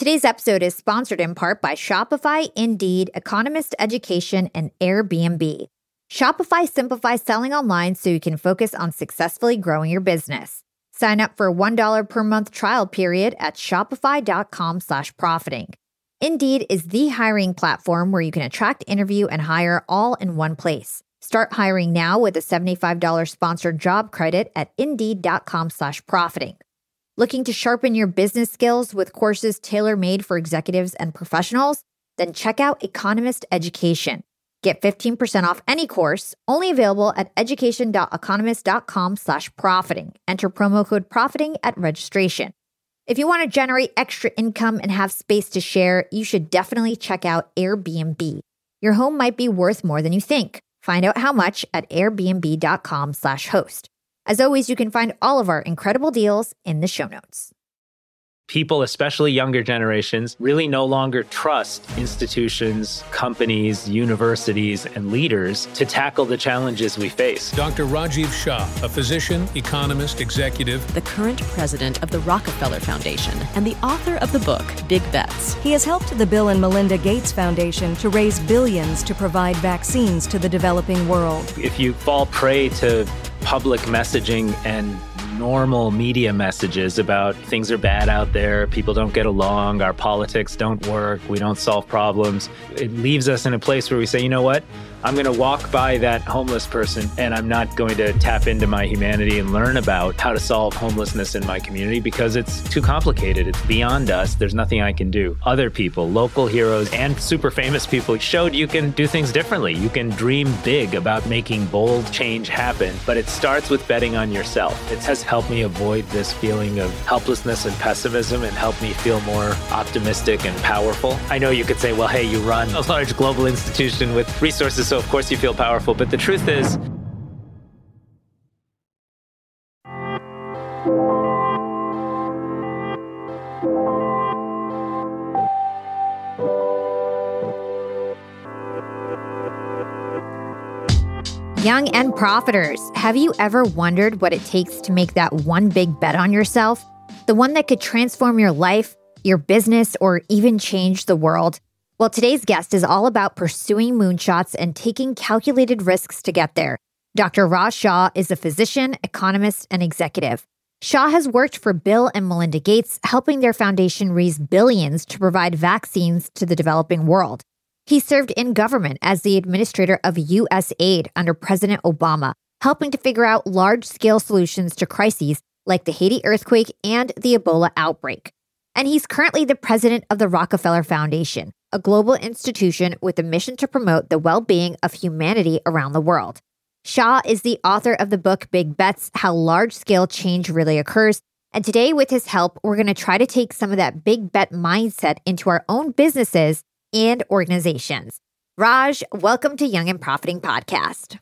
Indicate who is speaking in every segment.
Speaker 1: Today's episode is sponsored in part by Shopify, Indeed, Economist Education, and Airbnb. Shopify simplifies selling online so you can focus on successfully growing your business. Sign up for a $1 per month trial period at shopify.com slash profiting. Indeed is the hiring platform where you can attract, interview, and hire all in one place. Start hiring now with a $75 sponsored job credit at indeed.com slash profiting. Looking to sharpen your business skills with courses tailor made for executives and professionals? Then check out Economist Education. Get 15% off any course, only available at education.economist.com slash profiting. Enter promo code profiting at registration. If you want to generate extra income and have space to share, you should definitely check out Airbnb. Your home might be worth more than you think. Find out how much at airbnb.com slash host. As always, you can find all of our incredible deals in the show notes.
Speaker 2: People, especially younger generations, really no longer trust institutions, companies, universities, and leaders to tackle the challenges we face.
Speaker 3: Dr. Rajiv Shah, a physician, economist, executive,
Speaker 4: the current president of the Rockefeller Foundation, and the author of the book Big Bets.
Speaker 5: He has helped the Bill and Melinda Gates Foundation to raise billions to provide vaccines to the developing world.
Speaker 2: If you fall prey to public messaging and normal media messages about things are bad out there, people don't get along, our politics don't work, we don't solve problems. It leaves us in a place where we say, you know what? I'm going to walk by that homeless person and I'm not going to tap into my humanity and learn about how to solve homelessness in my community because it's too complicated. It's beyond us. There's nothing I can do. Other people, local heroes, and super famous people showed you can do things differently. You can dream big about making bold change happen, but it starts with betting on yourself. It has helped me avoid this feeling of helplessness and pessimism and helped me feel more optimistic and powerful. I know you could say, well, hey, you run a large global institution with resources so of course you feel powerful. But the truth is,
Speaker 1: Young and profiters, have you ever wondered what it takes to make that one big bet on yourself? The one that could transform your life, your business, or even change the world? Well, today's guest is all about pursuing moonshots and taking calculated risks to get there. Dr. Raj Shah is a physician, economist, and executive. Shah has worked for Bill and Melinda Gates, helping their foundation raise billions to provide vaccines to the developing world. He served in government as the administrator of USAID under President Obama, helping to figure out large scale solutions to crises like the Haiti earthquake and the Ebola outbreak. And he's currently the president of the Rockefeller Foundation, a global institution with a mission to promote the well being of humanity around the world. Shah is the author of the book Big Bets How Large Scale Change Really Occurs. And today, with his help, we're going to try to take some of that big bet mindset into our own businesses and organizations. Raj, welcome to Young and Profiting Podcast.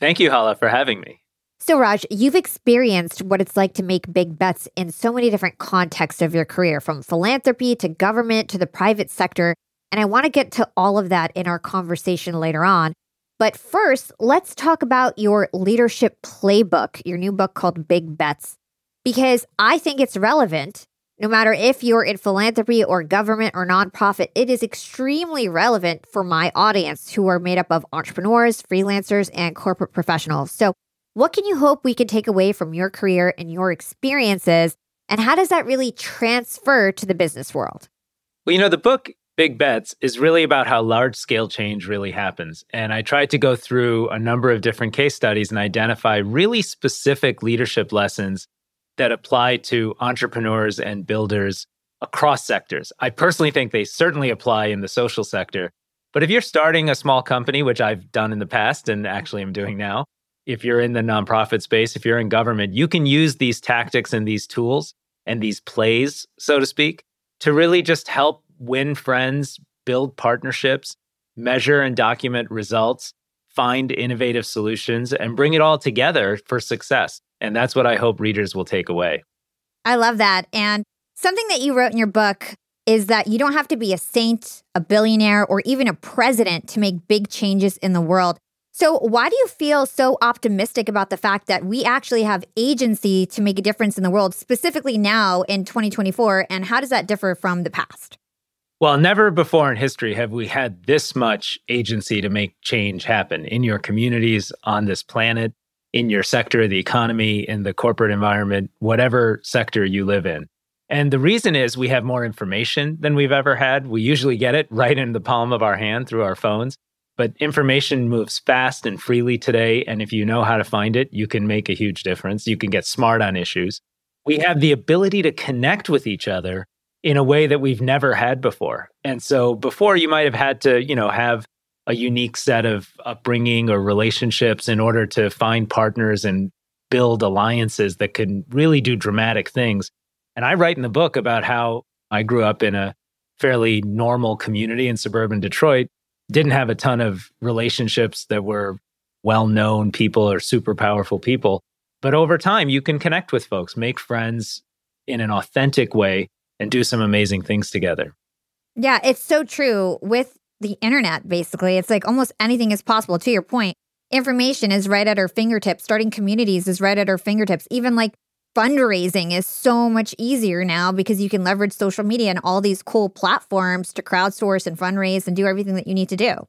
Speaker 2: Thank you, Hala, for having me.
Speaker 1: So, Raj, you've experienced what it's like to make big bets in so many different contexts of your career, from philanthropy to government to the private sector. And I want to get to all of that in our conversation later on. But first, let's talk about your leadership playbook, your new book called Big Bets, because I think it's relevant. No matter if you're in philanthropy or government or nonprofit, it is extremely relevant for my audience who are made up of entrepreneurs, freelancers, and corporate professionals. So, what can you hope we can take away from your career and your experiences? And how does that really transfer to the business world?
Speaker 2: Well, you know, the book Big Bets is really about how large scale change really happens. And I tried to go through a number of different case studies and identify really specific leadership lessons that apply to entrepreneurs and builders across sectors. I personally think they certainly apply in the social sector. But if you're starting a small company, which I've done in the past and actually am doing now, if you're in the nonprofit space, if you're in government, you can use these tactics and these tools and these plays, so to speak, to really just help win friends, build partnerships, measure and document results, find innovative solutions, and bring it all together for success. And that's what I hope readers will take away.
Speaker 1: I love that. And something that you wrote in your book is that you don't have to be a saint, a billionaire, or even a president to make big changes in the world. So, why do you feel so optimistic about the fact that we actually have agency to make a difference in the world, specifically now in 2024? And how does that differ from the past?
Speaker 2: Well, never before in history have we had this much agency to make change happen in your communities, on this planet, in your sector of the economy, in the corporate environment, whatever sector you live in. And the reason is we have more information than we've ever had. We usually get it right in the palm of our hand through our phones. But information moves fast and freely today. And if you know how to find it, you can make a huge difference. You can get smart on issues. We have the ability to connect with each other in a way that we've never had before. And so before you might have had to, you know, have a unique set of upbringing or relationships in order to find partners and build alliances that can really do dramatic things. And I write in the book about how I grew up in a fairly normal community in suburban Detroit, didn't have a ton of relationships that were well known people or super powerful people. But over time, you can connect with folks, make friends in an authentic way, and do some amazing things together.
Speaker 1: Yeah, it's so true. With the internet, basically, it's like almost anything is possible. To your point, information is right at our fingertips. Starting communities is right at our fingertips. Even like fundraising is so much easier now because you can leverage social media and all these cool platforms to crowdsource and fundraise and do everything that you need to do.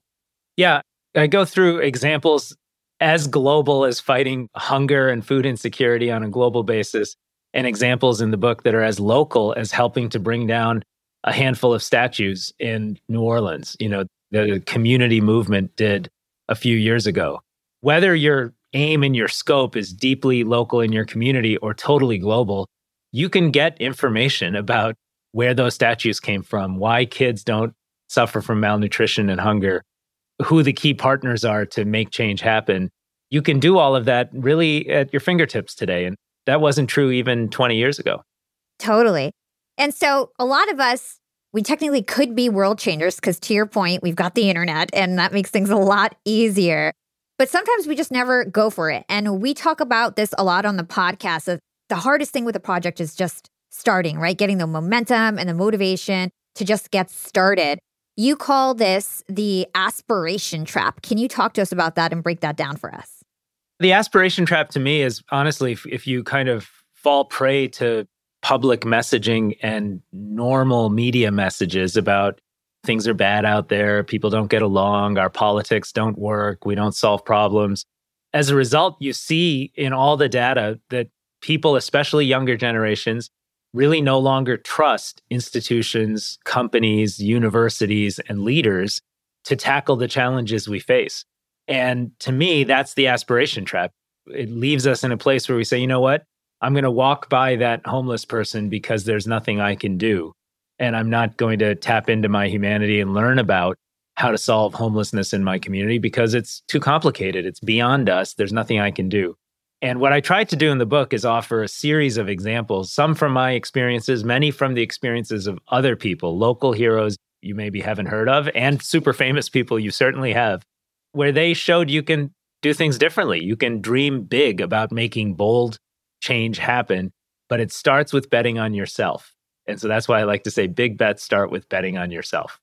Speaker 2: Yeah, I go through examples as global as fighting hunger and food insecurity on a global basis, and examples in the book that are as local as helping to bring down a handful of statues in New Orleans. You know, the community movement did a few years ago. Whether your aim and your scope is deeply local in your community or totally global, you can get information about where those statues came from, why kids don't suffer from malnutrition and hunger, who the key partners are to make change happen. You can do all of that really at your fingertips today. And that wasn't true even 20 years ago.
Speaker 1: Totally. And so a lot of us, we technically could be world changers because to your point, we've got the internet and that makes things a lot easier. But sometimes we just never go for it. And we talk about this a lot on the podcast. The hardest thing with a project is just starting, right? Getting the momentum and the motivation to just get started. You call this the aspiration trap. Can you talk to us about that and break that down for us?
Speaker 2: The aspiration trap to me is honestly, if, if you kind of fall prey to public messaging and normal media messages about things are bad out there, people don't get along, our politics don't work, we don't solve problems. As a result, you see in all the data that people, especially younger generations, really no longer trust institutions, companies, universities, and leaders to tackle the challenges we face. And to me, that's the aspiration trap. It leaves us in a place where we say, you know what? I'm going to walk by that homeless person because there's nothing I can do. And I'm not going to tap into my humanity and learn about how to solve homelessness in my community because it's too complicated. It's beyond us. There's nothing I can do. And what I tried to do in the book is offer a series of examples, some from my experiences, many from the experiences of other people, local heroes you maybe haven't heard of, and super famous people you certainly have, where they showed you can do things differently. You can dream big about making bold change happen, but it starts with betting on yourself. And so that's why I like to say big bets start with betting on yourself.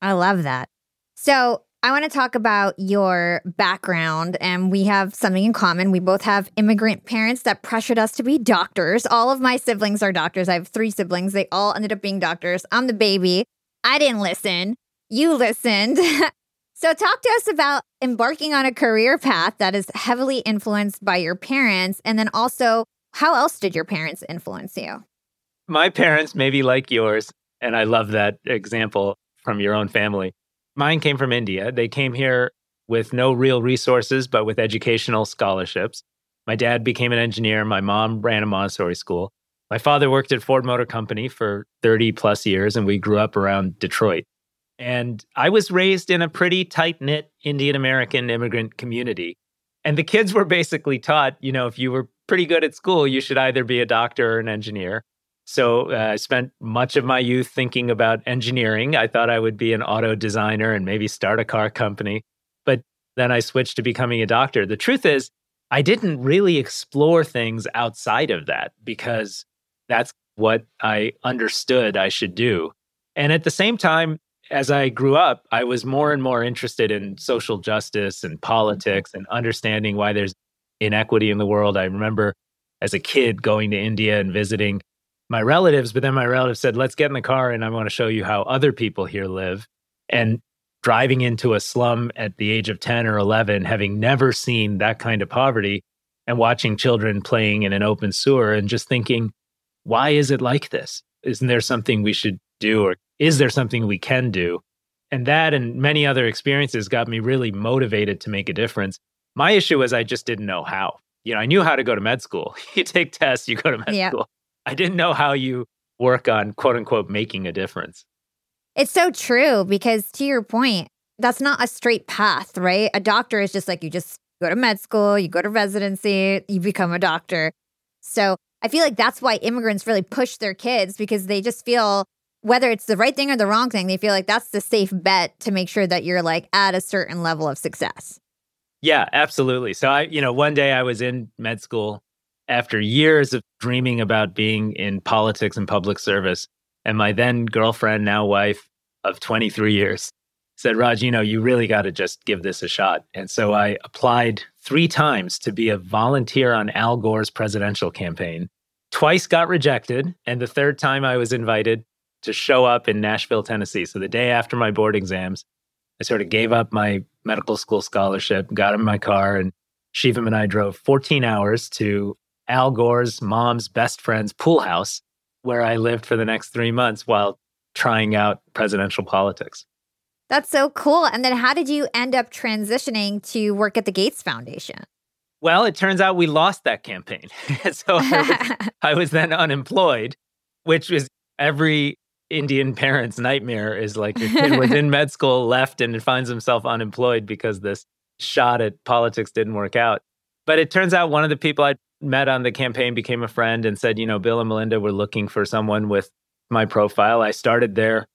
Speaker 1: I love that. So I want to talk about your background, and we have something in common. We both have immigrant parents that pressured us to be doctors. All of my siblings are doctors. I have three siblings. They all ended up being doctors. I'm the baby. I didn't listen. You listened. so, talk to us about embarking on a career path that is heavily influenced by your parents. And then also, how else did your parents influence you?
Speaker 2: My parents, maybe like yours, and I love that example from your own family Mine came from India. They came here with no real resources, but with educational scholarships. My dad became an engineer. My mom ran a Montessori school. My father worked at Ford Motor Company for 30 plus years, and we grew up around Detroit. And I was raised in a pretty tight knit Indian American immigrant community. And the kids were basically taught, you know, if you were pretty good at school, you should either be a doctor or an engineer. So uh, I spent much of my youth thinking about engineering. I thought I would be an auto designer and maybe start a car company. But then I switched to becoming a doctor. The truth is, I didn't really explore things outside of that because that's what I understood I should do. And at the same time, as I grew up, I was more and more interested in social justice and mm-hmm. politics and understanding why there's inequity in the world. I remember as a kid going to India and visiting my relatives, but then my relatives said, let's get in the car and I want to show you how other people here live. And driving into a slum at the age of 10 or 11, having never seen that kind of poverty, and watching children playing in an open sewer and just thinking, why is it like this? Isn't there something we should do? Or is there something we can do? And that and many other experiences got me really motivated to make a difference. My issue was I just didn't know how. You know, I knew how to go to med school. you take tests, you go to med school. I didn't know how you work on quote unquote making a difference.
Speaker 1: It's so true because to your point, that's not a straight path, right? A doctor is just like you just go to med school, you go to residency, you become a doctor. So I feel like that's why immigrants really push their kids because they just feel whether it's the right thing or the wrong thing, they feel like that's the safe bet to make sure that you're like at a certain level of success.
Speaker 2: Yeah, absolutely. So I, you know, one day I was in med school after years of dreaming about being in politics and public service. And my then girlfriend, now wife of 23 years, said, Raj, you know, you really got to just give this a shot. And so I applied three times to be a volunteer on Al Gore's presidential campaign. Twice got rejected. And the third time I was invited to show up in Nashville, Tennessee. So the day after my board exams, I sort of gave up my medical school scholarship, got in my car, and Shivam and I drove 14 hours to Al Gore's mom's best friend's pool house, where I lived for the next three months while trying out presidential politics.
Speaker 1: That's so cool. And then how did you end up transitioning to work at the Gates Foundation?
Speaker 2: Well, it turns out we lost that campaign. so I was, I was then unemployed, which was every Indian parent's nightmare is like your kid was in med school, left, and finds himself unemployed because this shot at politics didn't work out. But it turns out one of the people I met on the campaign became a friend and said, you know, Bill and Melinda were looking for someone with my profile. I started there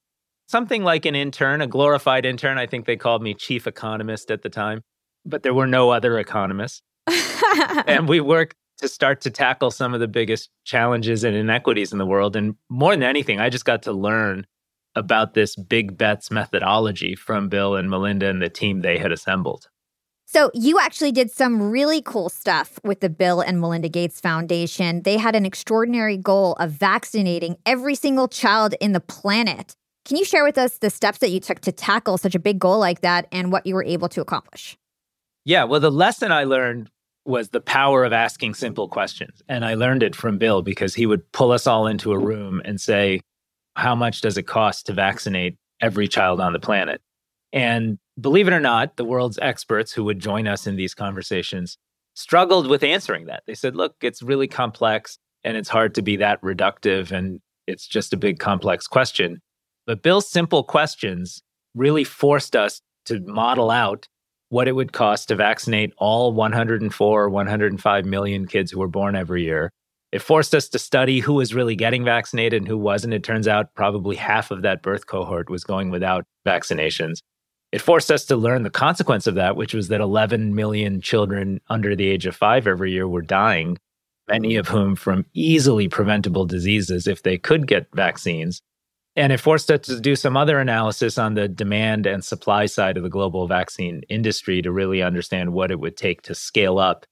Speaker 2: something like an intern, a glorified intern. I think they called me chief economist at the time, but there were no other economists. and we worked to start to tackle some of the biggest challenges and inequities in the world. And more than anything, I just got to learn about this big bets methodology from Bill and Melinda and the team they had assembled.
Speaker 1: So, you actually did some really cool stuff with the Bill and Melinda Gates Foundation. They had an extraordinary goal of vaccinating every single child in the planet. Can you share with us the steps that you took to tackle such a big goal like that and what you were able to accomplish?
Speaker 2: Yeah, well, the lesson I learned was the power of asking simple questions. And I learned it from Bill because he would pull us all into a room and say, How much does it cost to vaccinate every child on the planet? And believe it or not, the world's experts who would join us in these conversations struggled with answering that. They said, Look, it's really complex and it's hard to be that reductive and it's just a big complex question. But Bill's simple questions really forced us to model out what it would cost to vaccinate all 104 or 105 million kids who were born every year. It forced us to study who was really getting vaccinated and who wasn't. It turns out probably half of that birth cohort was going without vaccinations. It forced us to learn the consequence of that, which was that 11 million children under the age of five every year were dying, many of whom from easily preventable diseases if they could get vaccines. And it forced us to do some other analysis on the demand and supply side of the global vaccine industry to really understand what it would take to scale up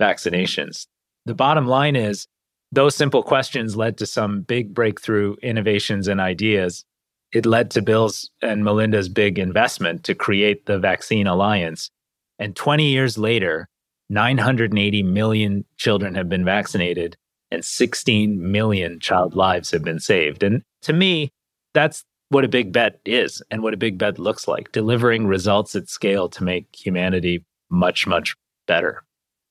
Speaker 2: vaccinations. The bottom line is those simple questions led to some big breakthrough innovations and ideas. It led to Bill's and Melinda's big investment to create the Vaccine Alliance. And 20 years later, 980 million children have been vaccinated and 16 million child lives have been saved. And to me, that's what a big bet is and what a big bet looks like delivering results at scale to make humanity much, much better.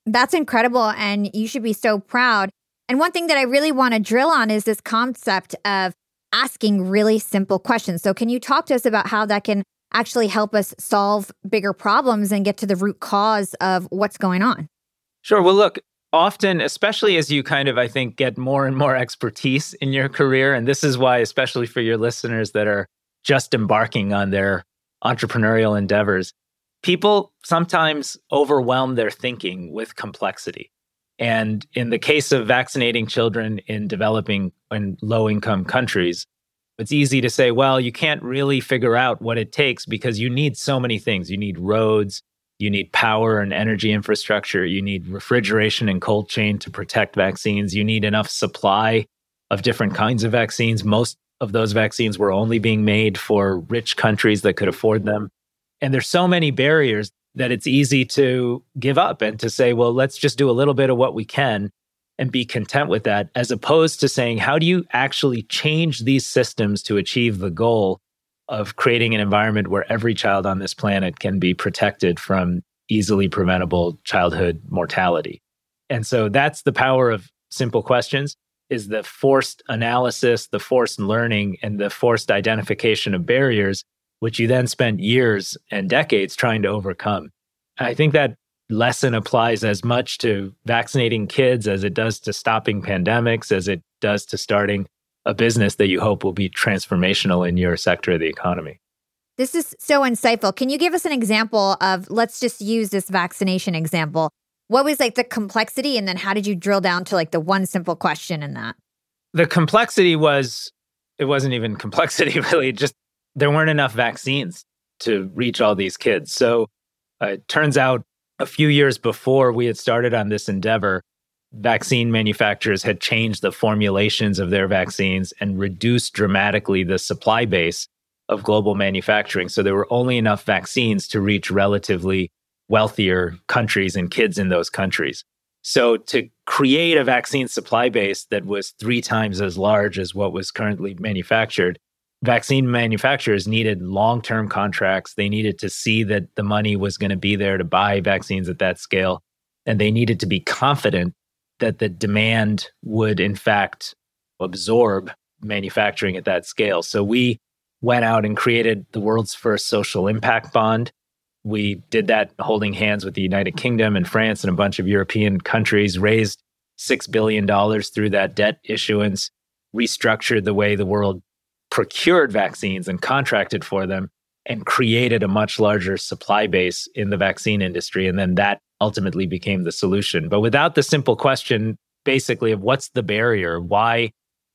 Speaker 1: That's incredible. And you should be so proud. And one thing that I really want to drill on is this concept of asking really simple questions. So, can you talk to us about how that can actually help us solve bigger problems and get to the root cause of what's going on?
Speaker 2: Sure. Well, look, often, especially as you kind of, I think, get more and more expertise in your career. And this is why, especially for your listeners that are just embarking on their entrepreneurial endeavors, people sometimes overwhelm their thinking with complexity. And in the case of vaccinating children in developing and low income countries, it's easy to say, well, you can't really figure out what it takes because you need so many things. You need roads, you need power and energy infrastructure. You need refrigeration and cold chain to protect vaccines. You need enough supply of different kinds of vaccines. Most of those vaccines were only being made for rich countries that could afford them. And there's so many barriers that it's easy to give up and to say, well, let's just do a little bit of what we can and be content with that, as opposed to saying, how do you actually change these systems to achieve the goal of creating an environment where every child on this planet can be protected from easily preventable childhood mortality? And so that's the power of simple questions is the forced analysis, the forced learning, and the forced identification of barriers, which you then spent years and decades trying to overcome. I think that lesson applies as much to vaccinating kids as it does to stopping pandemics, as it does to starting a business that you hope will be transformational in your sector of the economy.
Speaker 1: This is so insightful. Can you give us an example of, let's just use this vaccination example. What was like the complexity? And then how did you drill down to like the one simple question in that?
Speaker 2: The complexity was, it wasn't even complexity really, just there weren't enough vaccines to reach all these kids. So uh, it turns out a few years before we had started on this endeavor, vaccine manufacturers had changed the formulations of their vaccines and reduced dramatically the supply base of global manufacturing. So there were only enough vaccines to reach relatively wealthier countries and kids in those countries. So to create a vaccine supply base that was three times as large as what was currently manufactured vaccine manufacturers needed long term contracts. They needed to see that the money was going to be there to buy vaccines at that scale. And they needed to be confident that the demand would, in fact, absorb manufacturing at that scale. So we went out and created the world's first social impact bond. We did that holding hands with the United Kingdom and France and a bunch of European countries, raised $6 billion through that debt issuance, restructured the way the world procured vaccines and contracted for them and created a much larger supply base in the vaccine industry. And then that ultimately became the solution. But without the simple question, basically, of what's the barrier? Why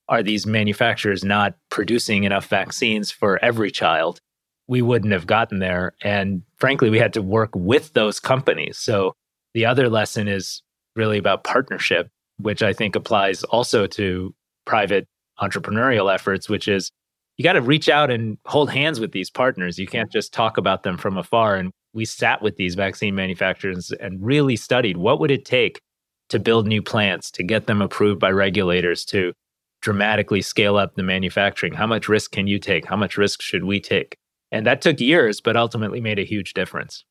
Speaker 2: are these manufacturers not producing enough vaccines for every child? We wouldn't have gotten there. And frankly, we had to work with those companies. So the other lesson is really about partnership, which I think applies also to private entrepreneurial efforts, which is you got to reach out and hold hands with these partners. You can't just talk about them from afar. And we sat with these vaccine manufacturers and really studied what would it take to build new plants, to get them approved by regulators, to dramatically scale up the manufacturing. How much risk can you take? How much risk should we take? And that took years, but ultimately made a huge difference.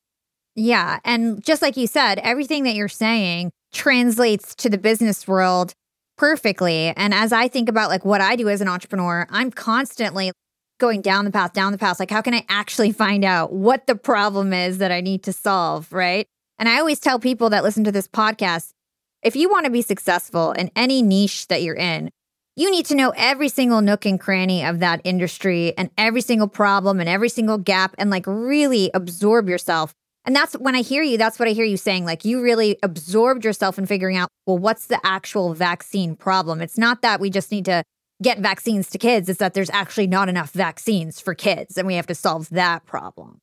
Speaker 1: Yeah. And just like you said, everything that you're saying translates to the business world perfectly. And as I think about like what I do as an entrepreneur, I'm constantly going down the path, down the path. Like, how can I actually find out what the problem is that I need to solve? Right. And I always tell people that listen to this podcast if you want to be successful in any niche that you're in, you need to know every single nook and cranny of that industry and every single problem and every single gap and like really absorb yourself and that's when I hear you, that's what I hear you saying. Like you really absorbed yourself in figuring out, well, what's the actual vaccine problem? It's not that we just need to get vaccines to kids, it's that there's actually not enough vaccines for kids and we have to solve that problem.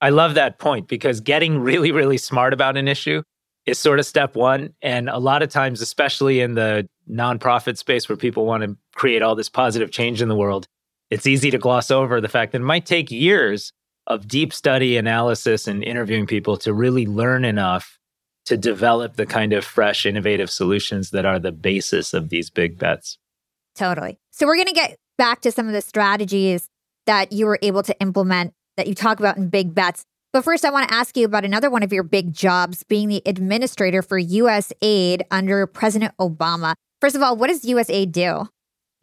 Speaker 2: I love that point because getting really, really smart about an issue is sort of step one. And a lot of times, especially in the nonprofit space where people want to create all this positive change in the world, it's easy to gloss over the fact that it might take years of deep study analysis and interviewing people to really learn enough to develop the kind of fresh, innovative solutions that are the basis of these big bets.
Speaker 1: Totally. So, we're going to get back to some of the strategies that you were able to implement that you talk about in big bets. But first, I want to ask you about another one of your big jobs being the administrator for USAID under President Obama. First of all, what does USAID do?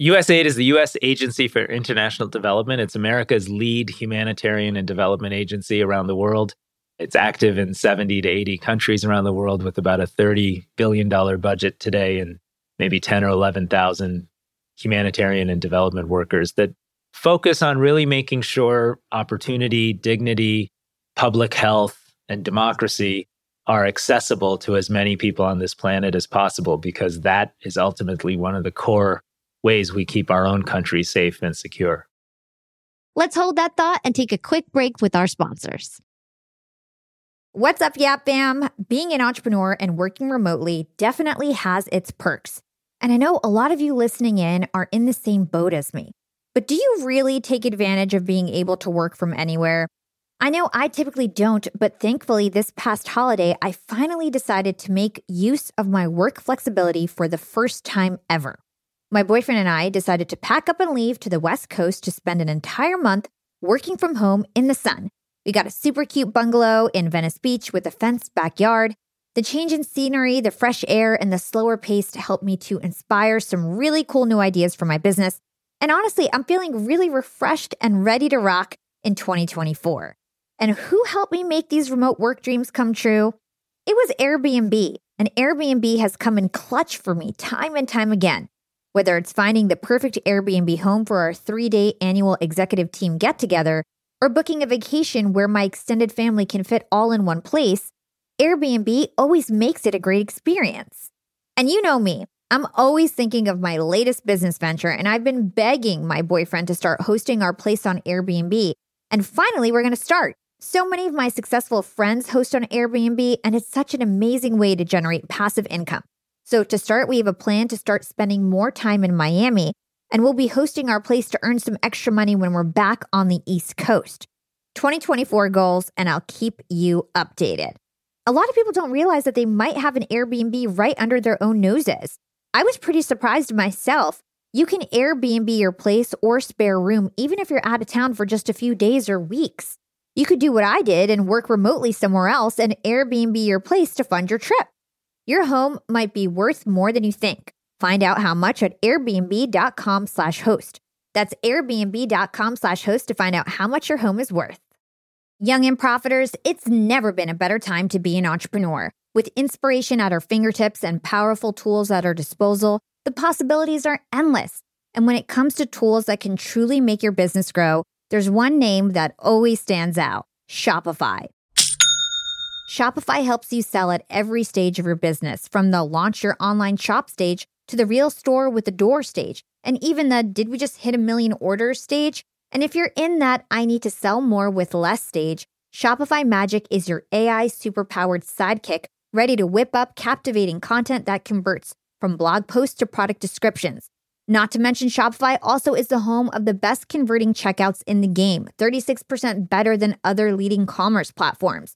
Speaker 2: USAID is the U.S. Agency for International Development. It's America's lead humanitarian and development agency around the world. It's active in 70 to 80 countries around the world with about a $30 billion budget today and maybe 10 or 11,000 humanitarian and development workers that focus on really making sure opportunity, dignity, public health, and democracy are accessible to as many people on this planet as possible because that is ultimately one of the core ways we keep our own country safe and secure.
Speaker 6: Let's hold that thought and take a quick break with our sponsors.
Speaker 1: What's up, YAP fam? Being an entrepreneur and working remotely definitely has its perks. And I know a lot of you listening in are in the same boat as me. But do you really take advantage of being able to work from anywhere? I know I typically don't, but thankfully, this past holiday, I finally decided to make use of my work flexibility for the first time ever. My boyfriend and I decided to pack up and leave to the West Coast to spend an entire month working from home in the sun. We got a super cute bungalow in Venice Beach with a fenced backyard. The change in scenery, the fresh air, and the slower pace helped me to inspire some really cool new ideas for my business. And honestly, I'm feeling really refreshed and ready to rock in 2024. And who helped me make these remote work dreams come true? It was Airbnb. And Airbnb has come in clutch for me time and time again. Whether it's finding the perfect Airbnb home for our three day annual executive team get together, or booking a vacation where my extended family can fit all in one place, Airbnb always makes it a great experience. And you know me, I'm always thinking of my latest business venture, and I've been begging my boyfriend to start hosting our place on Airbnb. And finally, we're going to start. So many of my successful friends host on Airbnb, and it's such an amazing way to generate passive income. So, to start, we have a plan to start spending more time in Miami, and we'll be hosting our place to earn some extra money when we're back on the East Coast. 2024 goals, and I'll keep you updated. A lot of people don't realize that they might have an Airbnb right under their own noses. I was pretty surprised myself. You can Airbnb your place or spare room even if you're out of town for just a few days or weeks. You could do what I did and work remotely somewhere else and Airbnb your place to fund your trip. Your home might be worth more than you think. Find out how much at airbnb.com slash host. That's airbnb.com slash host to find out how much your home is worth. Young and profiters, it's never been a better time to be an entrepreneur. With inspiration at our fingertips and powerful tools at our disposal, the possibilities are endless. And when it comes to tools that can truly make your business grow, there's one name that always stands out Shopify. Shopify helps you sell at every stage of your business, from the launch your online shop stage to the real store with the door stage, and even the did we just hit a million orders stage? And if you're in that I need to sell more with less stage, Shopify Magic is your AI superpowered sidekick ready to whip up captivating content that converts from blog posts to product descriptions. Not to mention, Shopify also is the home of the best converting checkouts in the game, 36% better than other leading commerce platforms.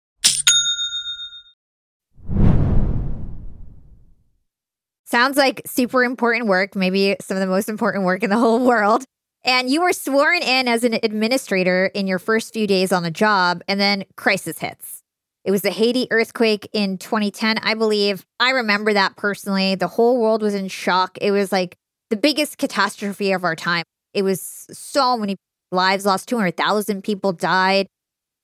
Speaker 1: Sounds like super important work, maybe some of the most important work in the whole world. And you were sworn in as an administrator in your first few days on the job, and then crisis hits. It was the Haiti earthquake in 2010, I believe. I remember that personally. The whole world was in shock. It was like the biggest catastrophe of our time. It was so many lives lost, 200,000 people died.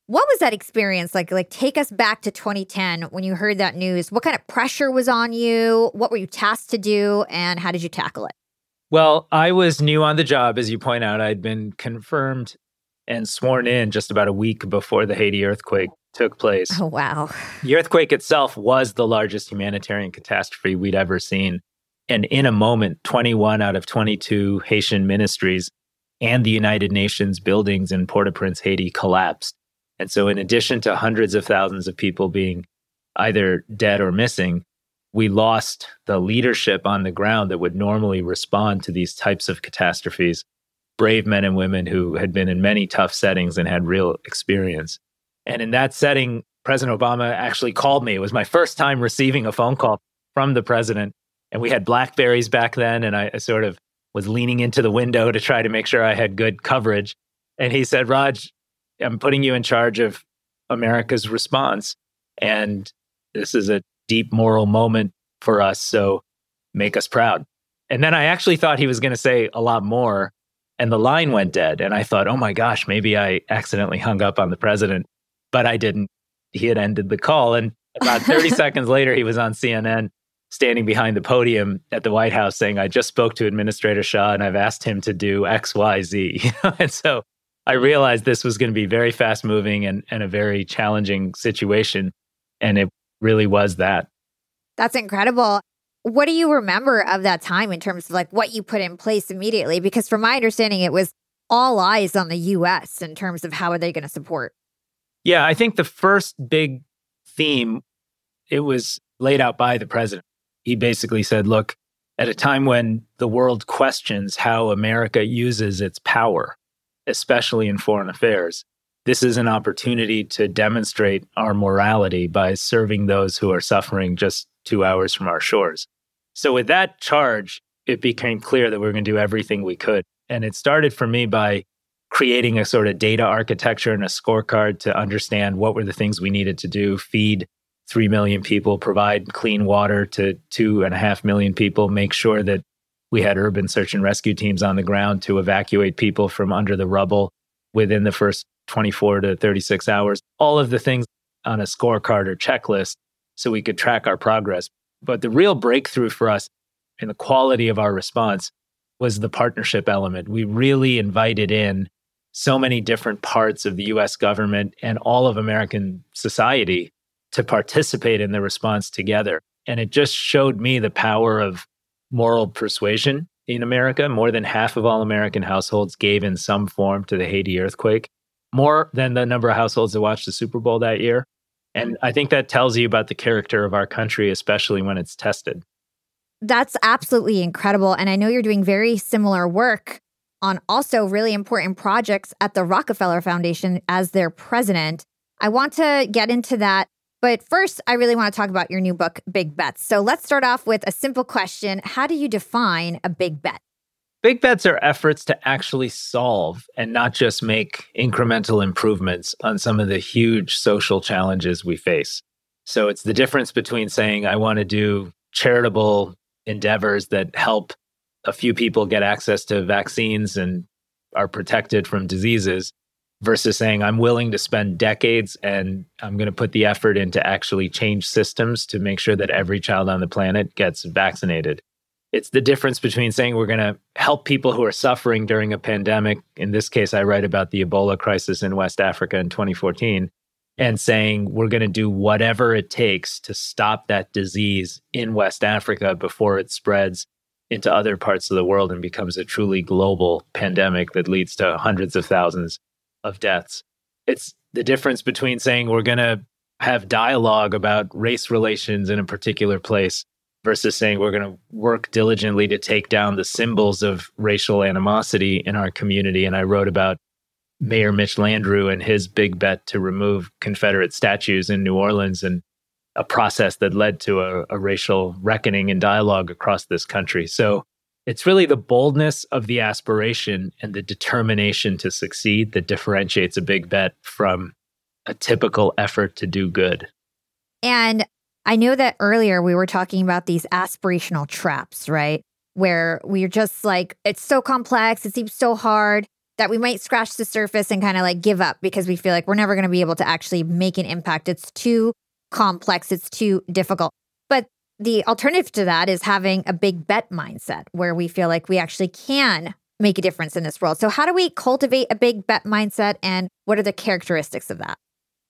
Speaker 1: What was that experience like? Like, take us back to 2010 when you heard that news. What kind of pressure was on you? What were you tasked to do? And how did you tackle it?
Speaker 2: Well, I was new on the job, as you point out. I'd been confirmed and sworn in just about a week before the Haiti earthquake took place.
Speaker 1: Oh, wow.
Speaker 2: The earthquake itself was the largest humanitarian catastrophe we'd ever seen. And in a moment, 21 out of 22 Haitian ministries and the United Nations buildings in Port au Prince, Haiti collapsed. And so, in addition to hundreds of thousands of people being either dead or missing, we lost the leadership on the ground that would normally respond to these types of catastrophes. Brave men and women who had been in many tough settings and had real experience. And in that setting, President Obama actually called me. It was my first time receiving a phone call from the president and we had blackberries back then and i sort of was leaning into the window to try to make sure I had good coverage. And he said, Raj, I'm putting you in charge of America's response. And this is a deep moral moment for us. So make us proud. And then I actually thought he was going to say a lot more. And the line went dead. And I thought, oh my gosh, maybe I accidentally hung up on the president, but I didn't. He had ended the call. And about 30 seconds later, he was on CNN standing behind the podium at the White House saying, I just spoke to Administrator Shah and I've asked him to do X, Y, Z. and so I realized this was going to be very fast moving and, and a very challenging situation. And it really was that.
Speaker 1: That's incredible. What do you remember of that time in terms of like what you put in place immediately? Because from my understanding, it was all eyes on the US in terms of how are they going to support?
Speaker 2: Yeah, I think the first big theme, it was laid out by the president. He basically said, look, at a time when the world questions how America uses its power, especially in foreign affairs, this is an opportunity to demonstrate our morality by serving those who are suffering just two hours from our shores. So, with that charge, it became clear that we were going to do everything we could. And it started for me by creating a sort of data architecture and a scorecard to understand what were the things we needed to do feed 3 million people, provide clean water to two and a half million people, make sure that we had urban search and rescue teams on the ground to evacuate people from under the rubble within the first 24 to 36 hours. All of the things on a scorecard or checklist so we could track our progress. But the real breakthrough for us in the quality of our response was the partnership element. We really invited in so many different parts of the US government and all of American society to participate in the response together. And it just showed me the power of moral persuasion in America. More than half of all American households gave in some form to the Haiti earthquake, more than the number of households that watched the Super Bowl that year. And I think that tells you about the character of our country, especially when it's tested.
Speaker 1: That's absolutely incredible. And I know you're doing very similar work on also really important projects at the Rockefeller Foundation as their president. I want to get into that. But first, I really want to talk about your new book, Big Bets. So let's start off with a simple question How do you define a big bet?
Speaker 2: Big bets are efforts to actually solve and not just make incremental improvements on some of the huge social challenges we face. So it's the difference between saying, I want to do charitable endeavors that help a few people get access to vaccines and are protected from diseases versus saying I'm willing to spend decades and I'm going to put the effort into actually change systems to make sure that every child on the planet gets vaccinated. It's the difference between saying we're going to help people who are suffering during a pandemic. In this case, I write about the Ebola crisis in West Africa in 2014 and saying we're going to do whatever it takes to stop that disease in West Africa before it spreads into other parts of the world and becomes a truly global pandemic that leads to hundreds of thousands of deaths. It's the difference between saying we're going to have dialogue about race relations in a particular place versus saying we're going to work diligently to take down the symbols of racial animosity in our community. And I wrote about Mayor Mitch Landrieu and his big bet to remove Confederate statues in New Orleans and a process that led to a, a racial reckoning and dialogue across this country. So it's really the boldness of the aspiration and the determination to succeed that differentiates a big bet from a typical effort to do good.
Speaker 1: And I know that earlier we were talking about these aspirational traps, right? Where we're just like, it's so complex, it seems so hard that we might scratch the surface and kind of like give up because we feel like we're never going to be able to actually make an impact. It's too complex, it's too difficult. The alternative to that is having a big bet mindset where we feel like we actually can make a difference in this world. So, how do we cultivate a big bet mindset and what are the characteristics of that?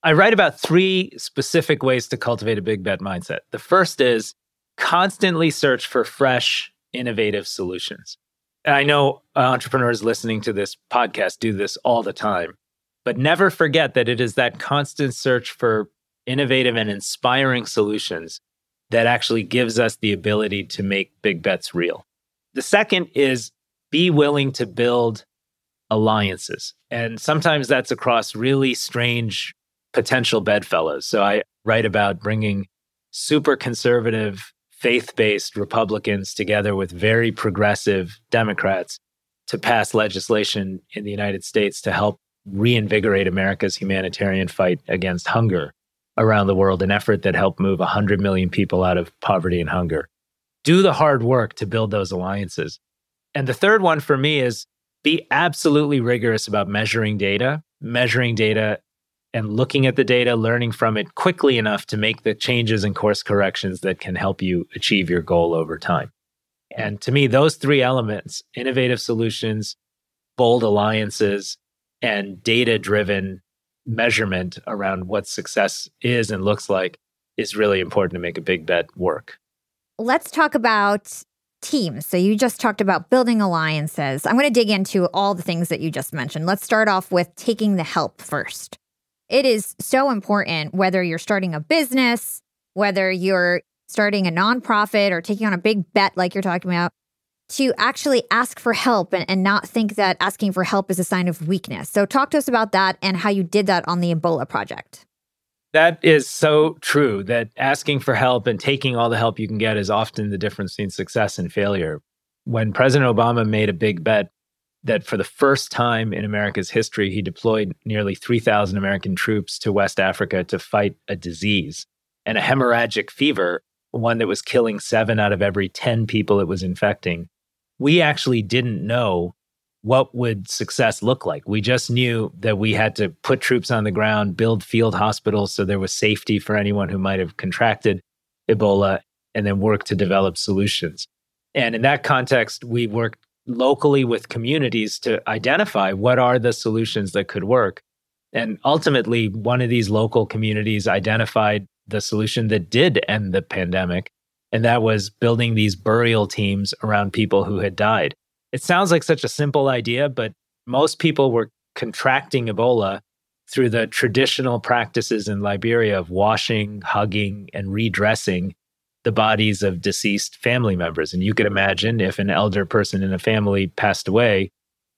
Speaker 2: I write about three specific ways to cultivate a big bet mindset. The first is constantly search for fresh, innovative solutions. And I know uh, entrepreneurs listening to this podcast do this all the time, but never forget that it is that constant search for innovative and inspiring solutions that actually gives us the ability to make big bets real. The second is be willing to build alliances. And sometimes that's across really strange potential bedfellows. So I write about bringing super conservative faith based Republicans together with very progressive Democrats to pass legislation in the United States to help reinvigorate America's humanitarian fight against hunger around the world, an effort that helped move 100 million people out of poverty and hunger. Do the hard work to build those alliances. And the third one for me is be absolutely rigorous about measuring data, measuring data and looking at the data, learning from it quickly enough to make the changes and course corrections that can help you achieve your goal over time. And to me, those three elements innovative solutions, bold alliances, and data driven measurement around what success is and looks like is really important to make a big bet work.
Speaker 1: Let's talk about teams. So you just talked about building alliances. I'm going to dig into all the things that you just mentioned. Let's start off with taking the help first. It is so important whether you're starting a business, whether you're starting a nonprofit or taking on a big bet like you're talking about, to actually ask for help and, and not think that asking for help is a sign of weakness. So, talk to us about that and how you did that on the Ebola project.
Speaker 2: That is so true that asking for help and taking all the help you can get is often the difference between success and failure. When President Obama made a big bet that for the first time in America's history, he deployed nearly 3,000 American troops to West Africa to fight a disease and a hemorrhagic fever, one that was killing seven out of every 10 people it was infecting we actually didn't know what would success look like. We just knew that we had to put troops on the ground, build field hospitals so there was safety for anyone who might have contracted Ebola, and then work to develop solutions. And in that context, we worked locally with communities to identify what are the solutions that could work. And ultimately, one of these local communities identified the solution that did end the pandemic and that was building these burial teams around people who had died. It sounds like such a simple idea, but most people were contracting Ebola through the traditional practices in Liberia of washing, hugging, and redressing the bodies of deceased family members. And you could imagine if an elder person in a family passed away,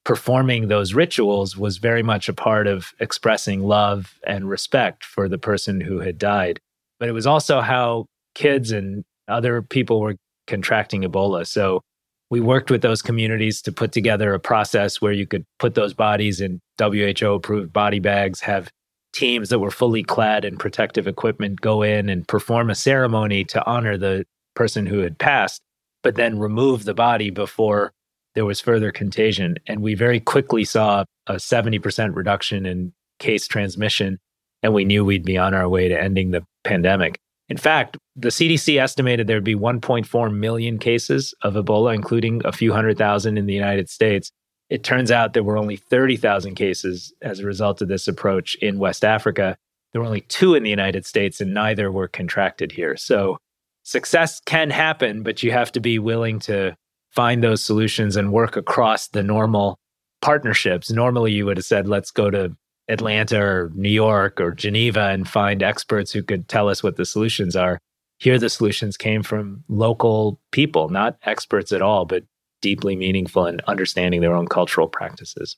Speaker 2: performing those rituals was very much a part of expressing love and respect for the person who had died. But it was also how kids and other people were contracting Ebola. So we worked with those communities to put together a process where you could put those bodies in WHO approved body bags, have teams that were fully clad in protective equipment go in and perform a ceremony to honor the person who had passed, but then remove the body before there was further contagion. And we very quickly saw a 70% reduction in case transmission. And we knew we'd be on our way to ending the pandemic. In fact, the CDC estimated there'd be 1.4 million cases of Ebola, including a few hundred thousand in the United States. It turns out there were only 30,000 cases as a result of this approach in West Africa. There were only two in the United States, and neither were contracted here. So success can happen, but you have to be willing to find those solutions and work across the normal partnerships. Normally, you would have said, let's go to Atlanta or New York or Geneva and find experts who could tell us what the solutions are. Here, the solutions came from local people, not experts at all, but deeply meaningful and understanding their own cultural practices.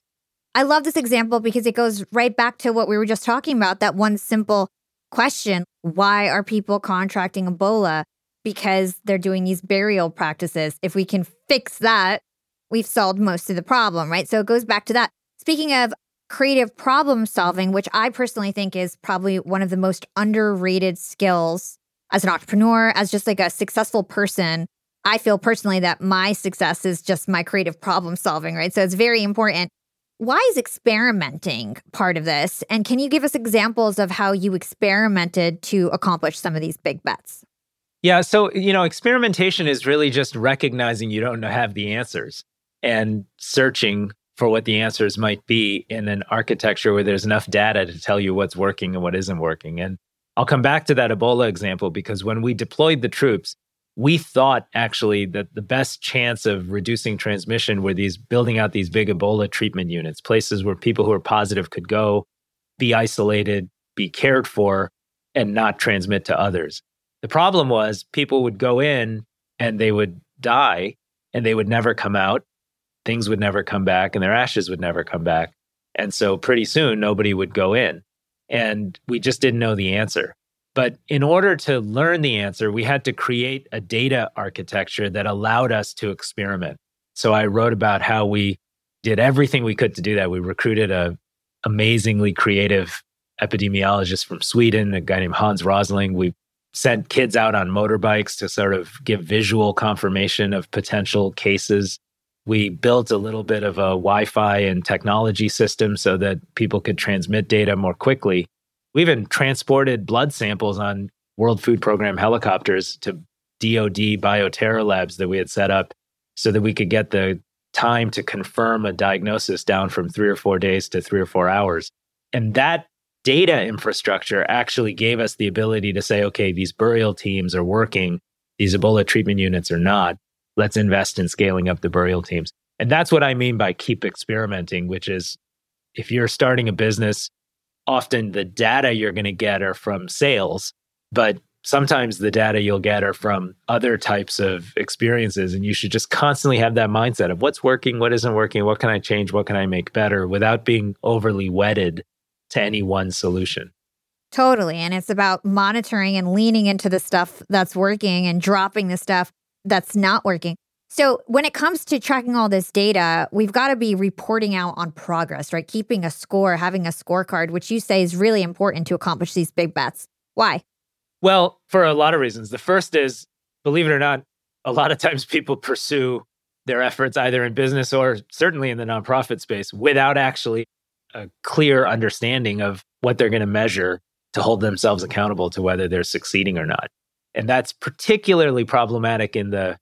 Speaker 1: I love this example because it goes right back to what we were just talking about that one simple question why are people contracting Ebola? Because they're doing these burial practices. If we can fix that, we've solved most of the problem, right? So it goes back to that. Speaking of creative problem solving, which I personally think is probably one of the most underrated skills as an entrepreneur, as just like a successful person. I feel personally that my success is just my creative problem solving, right? So it's very important. Why is experimenting part of this? And can you give us examples of how you experimented to accomplish some of these big bets?
Speaker 2: Yeah. So, you know, experimentation is really just recognizing you don't have the answers and searching for what the answers might be in an architecture where there's enough data to tell you what's working and what isn't working. And I'll come back to that Ebola example because when we deployed the troops, we thought actually that the best chance of reducing transmission were these building out these big Ebola treatment units, places where people who are positive could go, be isolated, be cared for, and not transmit to others. The problem was people would go in and they would die and they would never come out things would never come back and their ashes would never come back. And so pretty soon nobody would go in. And we just didn't know the answer. But in order to learn the answer, we had to create a data architecture that allowed us to experiment. So I wrote about how we did everything we could to do that. We recruited a amazingly creative epidemiologist from Sweden, a guy named Hans Rosling. We sent kids out on motorbikes to sort of give visual confirmation of potential cases. We built a little bit of a Wi Fi and technology system so that people could transmit data more quickly. We even transported blood samples on World Food Program helicopters to DoD bioterror labs that we had set up so that we could get the time to confirm a diagnosis down from three or four days to three or four hours. And that data infrastructure actually gave us the ability to say, okay, these burial teams are working, these Ebola treatment units are not. Let's invest in scaling up the burial teams. And that's what I mean by keep experimenting, which is if you're starting a business, often the data you're going to get are from sales, but sometimes the data you'll get are from other types of experiences. And you should just constantly have that mindset of what's working, what isn't working, what can I change, what can I make better without being overly wedded to any one solution.
Speaker 1: Totally. And it's about monitoring and leaning into the stuff that's working and dropping the stuff that's not working. So, when it comes to tracking all this data, we've got to be reporting out on progress, right? Keeping a score, having a scorecard, which you say is really important to accomplish these big bets. Why?
Speaker 2: Well, for a lot of reasons. The first is, believe it or not, a lot of times people pursue their efforts either in business or certainly in the nonprofit space without actually a clear understanding of what they're going to measure to hold themselves accountable to whether they're succeeding or not. And that's particularly problematic in the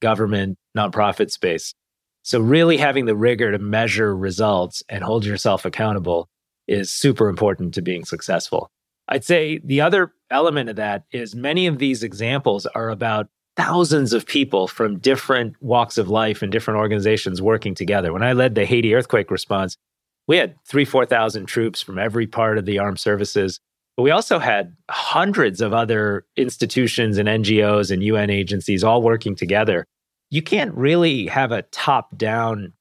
Speaker 2: government nonprofit space. So, really having the rigor to measure results and hold yourself accountable is super important to being successful. I'd say the other element of that is many of these examples are about thousands of people from different walks of life and different organizations working together. When I led the Haiti earthquake response, we had three, 4,000 troops from every part of the armed services. But we also had hundreds of other institutions and NGOs and UN agencies all working together. You can't really have a top down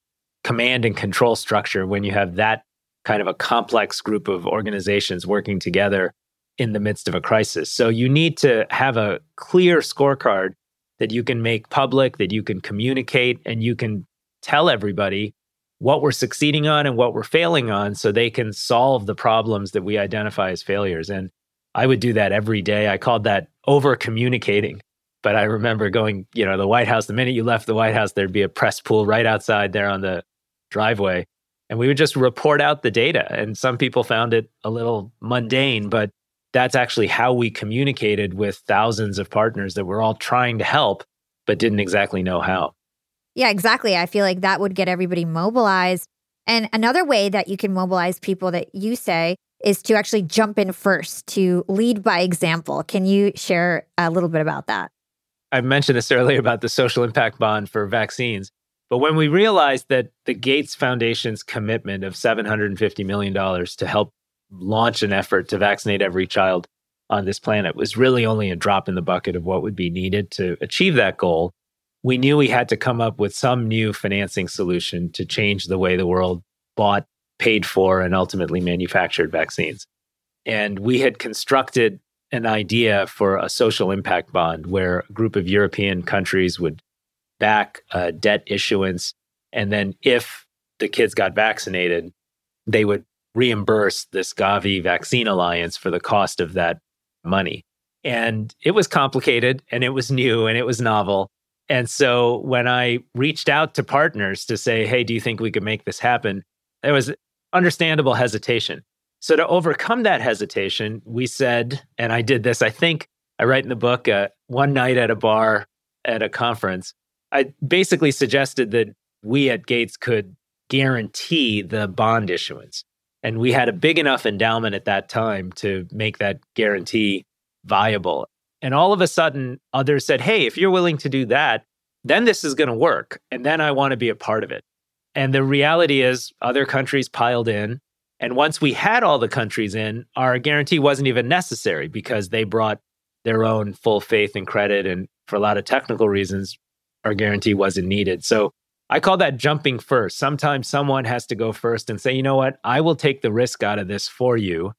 Speaker 2: command and control structure when you have that kind of a complex group of organizations working together in the midst of a crisis. So you need to have a clear scorecard that you can make public, that you can communicate, and you can tell everybody what we're succeeding on and what we're failing on so they can solve the problems that we identify as failures. And I would do that every day. I called that over communicating. But I remember going, you know, the White House, the minute you left the White House, there'd be a press pool right outside there on the driveway. And we would just report out the data. And some people found it a little mundane, mm. but that's actually how we communicated with thousands of partners that we're all trying to help, but didn't exactly know how.
Speaker 1: Yeah, exactly. I feel like that would get everybody mobilized. And another way that you can mobilize people that you say is to actually jump in first, to lead by example. Can you share a little bit about that?
Speaker 2: I mentioned this earlier about the social impact bond for vaccines. But when we realized that the Gates Foundation's commitment of $750 million to help launch an effort to vaccinate every child on this planet was really only a drop in the bucket of what would be needed to achieve that goal. We knew we had to come up with some new financing solution to change the way the world bought, paid for, and ultimately manufactured vaccines. And we had constructed an idea for a social impact bond where a group of European countries would back a debt issuance. And then if the kids got vaccinated, they would reimburse this Gavi Vaccine Alliance for the cost of that money. And it was complicated and it was new and it was novel. And so when I reached out to partners to say, hey, do you think we could make this happen? There was understandable hesitation. So to overcome that hesitation, we said, and I did this, I think I write in the book, uh, one night at a bar at a conference, I basically suggested that we at Gates could guarantee the bond issuance. And we had a big enough endowment at that time to make that guarantee viable. And all of a sudden, others said, hey, if you're willing to do that, then this is going to work. And then I want to be a part of it. And the reality is, other countries piled in. And once we had all the countries in, our guarantee wasn't even necessary because they brought their own full faith and credit. And for a lot of technical reasons, our guarantee wasn't needed. So I call that jumping first. Sometimes someone has to go first and say, you know what, I will take the risk out of this for you.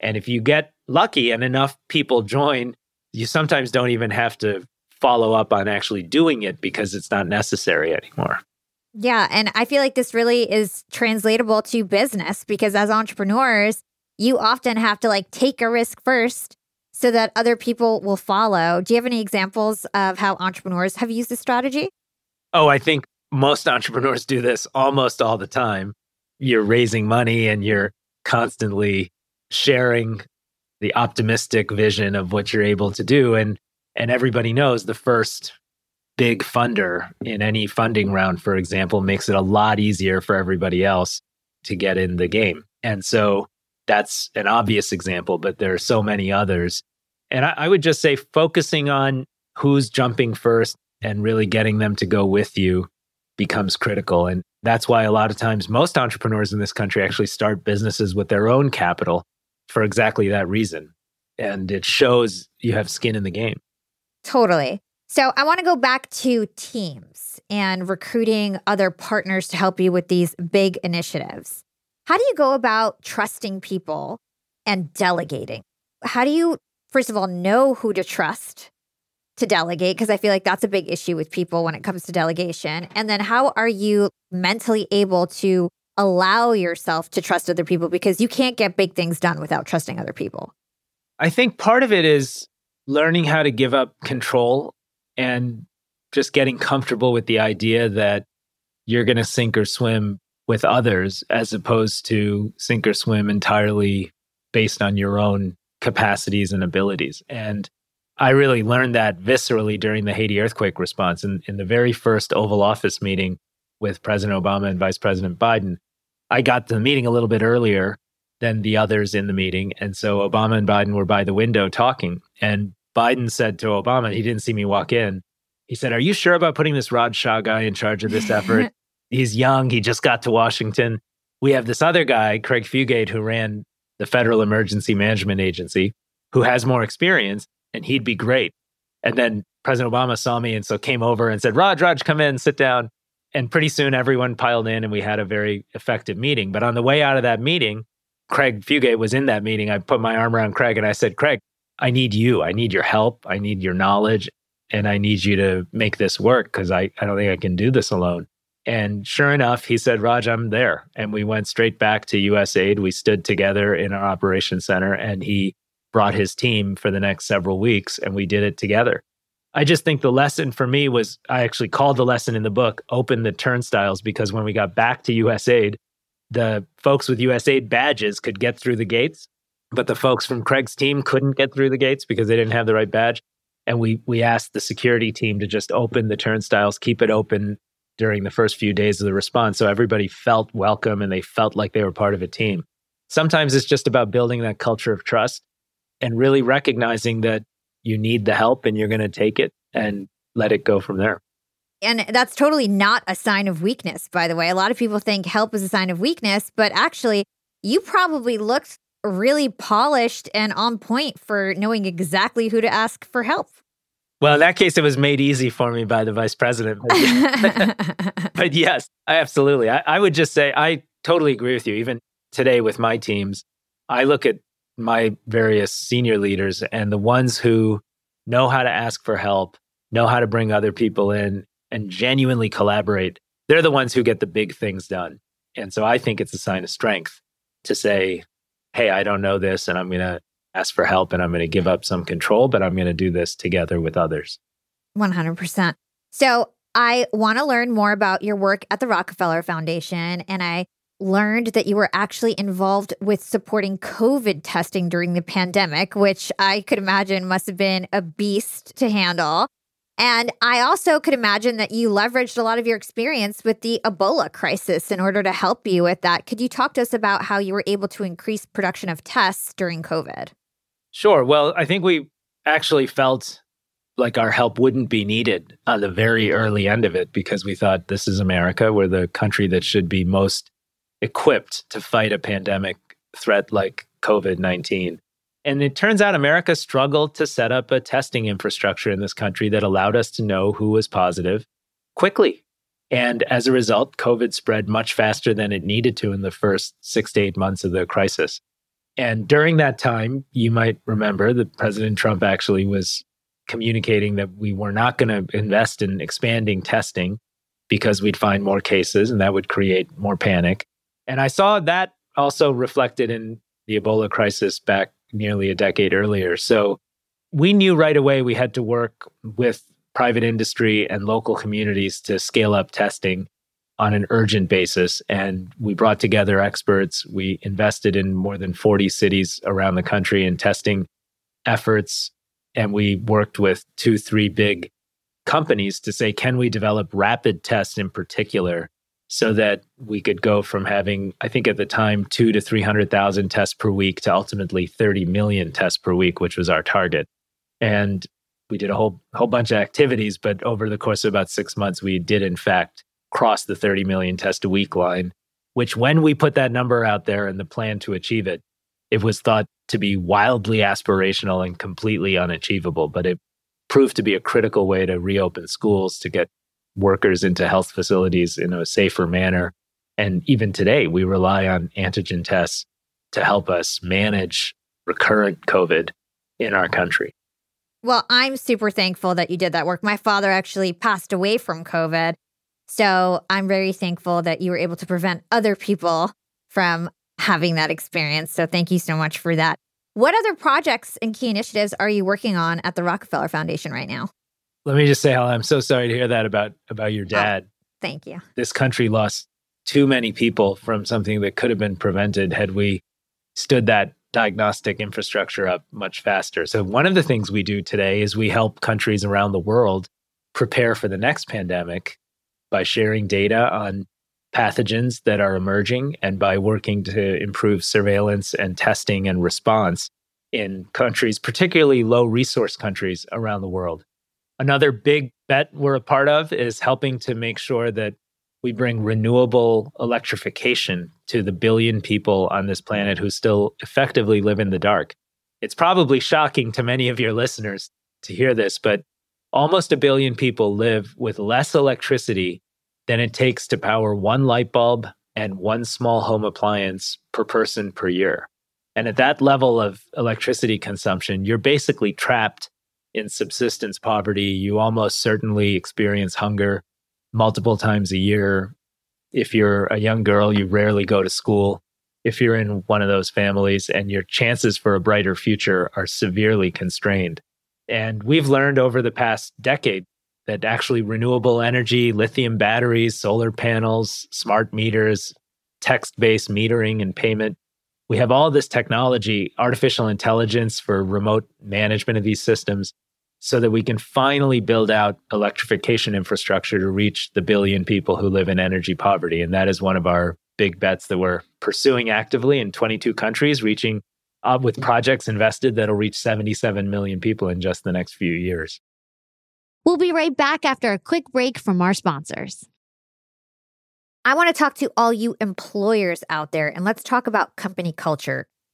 Speaker 2: And if you get lucky and enough people join, you sometimes don't even have to follow up on actually doing it because it's not necessary anymore.
Speaker 1: Yeah. And I feel like this really is translatable to business because as entrepreneurs, you often have to like take a risk first so that other people will follow. Do you have any examples of how entrepreneurs have used this strategy?
Speaker 2: Oh, I think most entrepreneurs do this almost all the time. You're raising money and you're constantly sharing the optimistic vision of what you're able to do. And and everybody knows the first big funder in any funding round for example makes it a lot easier for everybody else to get in the game. And so that's an obvious example but there are so many others. And I, I would just say focusing on who's jumping first and really getting them to go with you becomes critical. And that's why a lot of times most entrepreneurs in this country actually start businesses with their own capital for exactly that reason. And it shows you have skin in the game.
Speaker 1: Totally. So I want to go back to teams and recruiting other partners to help you with these big initiatives. How do you go about trusting people and delegating? How do you, first of all, know who to trust to delegate? Because I feel like that's a big issue with people when it comes to delegation. And then how are you mentally able to allow yourself to trust other people because you can't get big things done without trusting other people.
Speaker 2: I think part of it is learning how to give up control and just getting comfortable with the idea that you're going to sink or swim with others as opposed to sink or swim entirely based on your own capacities and abilities. And I really learned that viscerally during the Haiti earthquake response. In, in the very first Oval Office meeting with President Obama and Vice President Biden, I got to the meeting a little bit earlier than the others in the meeting. And so Obama and Biden were by the window talking. And Biden said to Obama, he didn't see me walk in. He said, Are you sure about putting this Raj Shah guy in charge of this effort? He's young. He just got to Washington. We have this other guy, Craig Fugate, who ran the Federal Emergency Management Agency, who has more experience, and he'd be great. And then President Obama saw me and so came over and said, Raj, Raj, come in, sit down and pretty soon everyone piled in and we had a very effective meeting. But on the way out of that meeting, Craig Fugate was in that meeting. I put my arm around Craig and I said, Craig, I need you. I need your help. I need your knowledge. And I need you to make this work because I, I don't think I can do this alone. And sure enough, he said, Raj, I'm there. And we went straight back to USAID. We stood together in our operations center and he brought his team for the next several weeks and we did it together. I just think the lesson for me was I actually called the lesson in the book open the turnstiles because when we got back to USAID, the folks with USAID badges could get through the gates, but the folks from Craig's team couldn't get through the gates because they didn't have the right badge. And we we asked the security team to just open the turnstiles, keep it open during the first few days of the response so everybody felt welcome and they felt like they were part of a team. Sometimes it's just about building that culture of trust and really recognizing that you need the help and you're going to take it mm. and let it go from there.
Speaker 1: And that's totally not a sign of weakness, by the way. A lot of people think help is a sign of weakness, but actually, you probably looked really polished and on point for knowing exactly who to ask for help.
Speaker 2: Well, in that case, it was made easy for me by the vice president. But, but yes, I absolutely. I, I would just say I totally agree with you. Even today with my teams, I look at my various senior leaders and the ones who know how to ask for help, know how to bring other people in and genuinely collaborate, they're the ones who get the big things done. And so I think it's a sign of strength to say, hey, I don't know this and I'm going to ask for help and I'm going to give up some control, but I'm going to do this together with others.
Speaker 1: 100%. So I want to learn more about your work at the Rockefeller Foundation. And I learned that you were actually involved with supporting COVID testing during the pandemic, which I could imagine must have been a beast to handle. And I also could imagine that you leveraged a lot of your experience with the Ebola crisis in order to help you with that. Could you talk to us about how you were able to increase production of tests during COVID?
Speaker 2: Sure. Well, I think we actually felt like our help wouldn't be needed on the very early end of it because we thought this is America. We're the country that should be most equipped to fight a pandemic threat like COVID 19. And it turns out America struggled to set up a testing infrastructure in this country that allowed us to know who was positive quickly. And as a result, COVID spread much faster than it needed to in the first six to eight months of the crisis. And during that time, you might remember that President Trump actually was communicating that we were not going to invest in expanding testing because we'd find more cases and that would create more panic. And I saw that also reflected in the Ebola crisis back nearly a decade earlier. So we knew right away we had to work with private industry and local communities to scale up testing on an urgent basis. And we brought together experts. We invested in more than 40 cities around the country in testing efforts. And we worked with two, three big companies to say, can we develop rapid tests in particular so that we could go from having, I think at the time, two to 300,000 tests per week to ultimately 30 million tests per week, which was our target. And we did a whole, whole bunch of activities, but over the course of about six months, we did in fact cross the 30 million test a week line, which when we put that number out there and the plan to achieve it, it was thought to be wildly aspirational and completely unachievable, but it proved to be a critical way to reopen schools, to get workers into health facilities in a safer manner. And even today, we rely on antigen tests to help us manage recurrent COVID in our country.
Speaker 1: Well, I'm super thankful that you did that work. My father actually passed away from COVID. So I'm very thankful that you were able to prevent other people from having that experience. So thank you so much for that. What other projects and key initiatives are you working on at the Rockefeller Foundation right now?
Speaker 2: Let me just say, Hala, I'm so sorry to hear that about about your oh, dad. Oh,
Speaker 1: thank you.
Speaker 2: This country lost too many people from something that could have been prevented had we stood that diagnostic infrastructure up much faster. So one of the things we do today is we help countries around the world prepare for the next pandemic by sharing data on pathogens that are emerging and by working to improve surveillance and testing and response in countries, particularly low resource countries around the world. Another big bet we're a part of is helping to make sure that we bring renewable electrification to the billion people on this planet who still effectively live in the dark. It's probably shocking to many of your listeners to hear this, but almost a billion people live with less electricity than it takes to power one light bulb and one small home appliance per person per year. And at that level of electricity consumption, you're basically trapped in subsistence poverty. You almost certainly experience hunger multiple times a year. If you're a young girl, you rarely go to school. If you're in one of those families and your chances for a brighter future are severely constrained. And we've learned over the past decade that actually renewable energy, lithium batteries, solar panels, smart meters, text based metering and payment we have all this technology, artificial intelligence for remote management of these systems so that we can finally build out electrification infrastructure to reach the billion people who live in energy poverty. And that is one of our big bets that we're pursuing actively in 22 countries, reaching uh, with projects invested that'll reach 77 million people in just the next few years.
Speaker 6: We'll be right back after a quick break from our sponsors.
Speaker 1: I want to talk to all you employers out there and let's talk about company culture.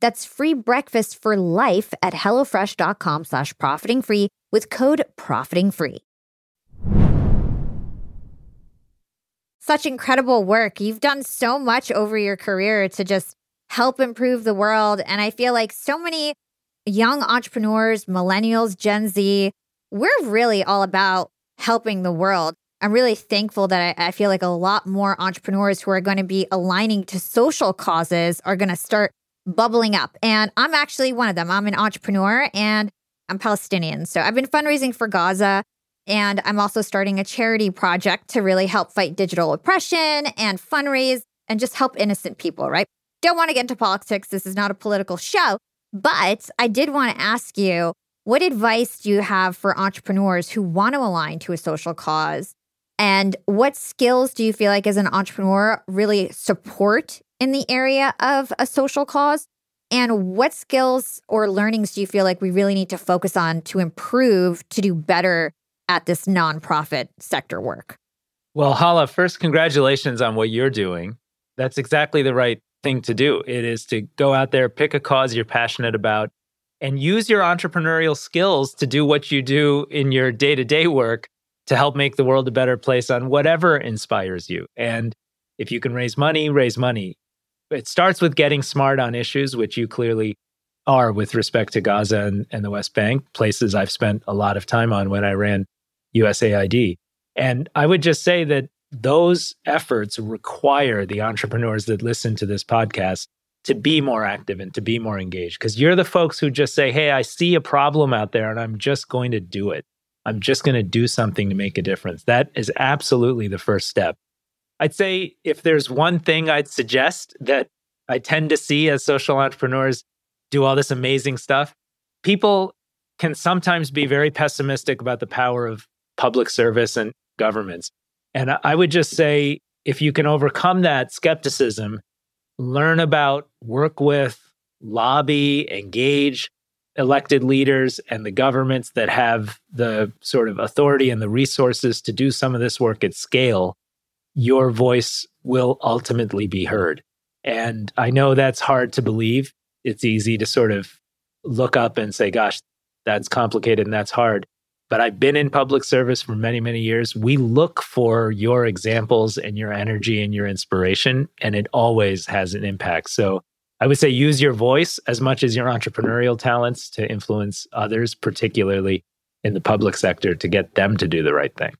Speaker 1: That's free breakfast for life at HelloFresh.com slash profiting free with code profiting free. Such incredible work. You've done so much over your career to just help improve the world. And I feel like so many young entrepreneurs, millennials, Gen Z, we're really all about helping the world. I'm really thankful that I, I feel like a lot more entrepreneurs who are going to be aligning to social causes are going to start bubbling up. And I'm actually one of them. I'm an entrepreneur and I'm Palestinian. So I've been fundraising for Gaza. And I'm also starting a charity project to really help fight digital oppression and fundraise and just help innocent people, right? Don't want to get into politics. This is not a political show. But I did want to ask you what advice do you have for entrepreneurs who want to align to a social cause? And what skills do you feel like as an entrepreneur really support in the area of a social cause? And what skills or learnings do you feel like we really need to focus on to improve to do better at this nonprofit sector work?
Speaker 2: Well, Hala, first, congratulations on what you're doing. That's exactly the right thing to do. It is to go out there, pick a cause you're passionate about, and use your entrepreneurial skills to do what you do in your day to day work to help make the world a better place on whatever inspires you. And if you can raise money, raise money it starts with getting smart on issues, which you clearly are with respect to Gaza and, and the West Bank, places I've spent a lot of time on when I ran USAID. And I would just say that those efforts require the entrepreneurs that listen to this podcast to be more active and to be more engaged because you're the folks who just say, Hey, I see a problem out there and I'm just going to do it. I'm just going to do something to make a difference. That is absolutely the first step. I'd say if there's one thing I'd suggest that I tend to see as social entrepreneurs do all this amazing stuff, people can sometimes be very pessimistic about the power of public service and governments. And I would just say if you can overcome that skepticism, learn about, work with, lobby, engage elected leaders and the governments that have the sort of authority and the resources to do some of this work at scale, your voice will ultimately be heard. And I know that's hard to believe. It's easy to sort of look up and say, gosh, that's complicated and that's hard but I've been in public service for many, many years. We look for your examples and your energy and your inspiration, and it always has an impact. So I would say use your voice as much as your entrepreneurial talents to influence others, particularly in the public sector, to get them to do the right thing.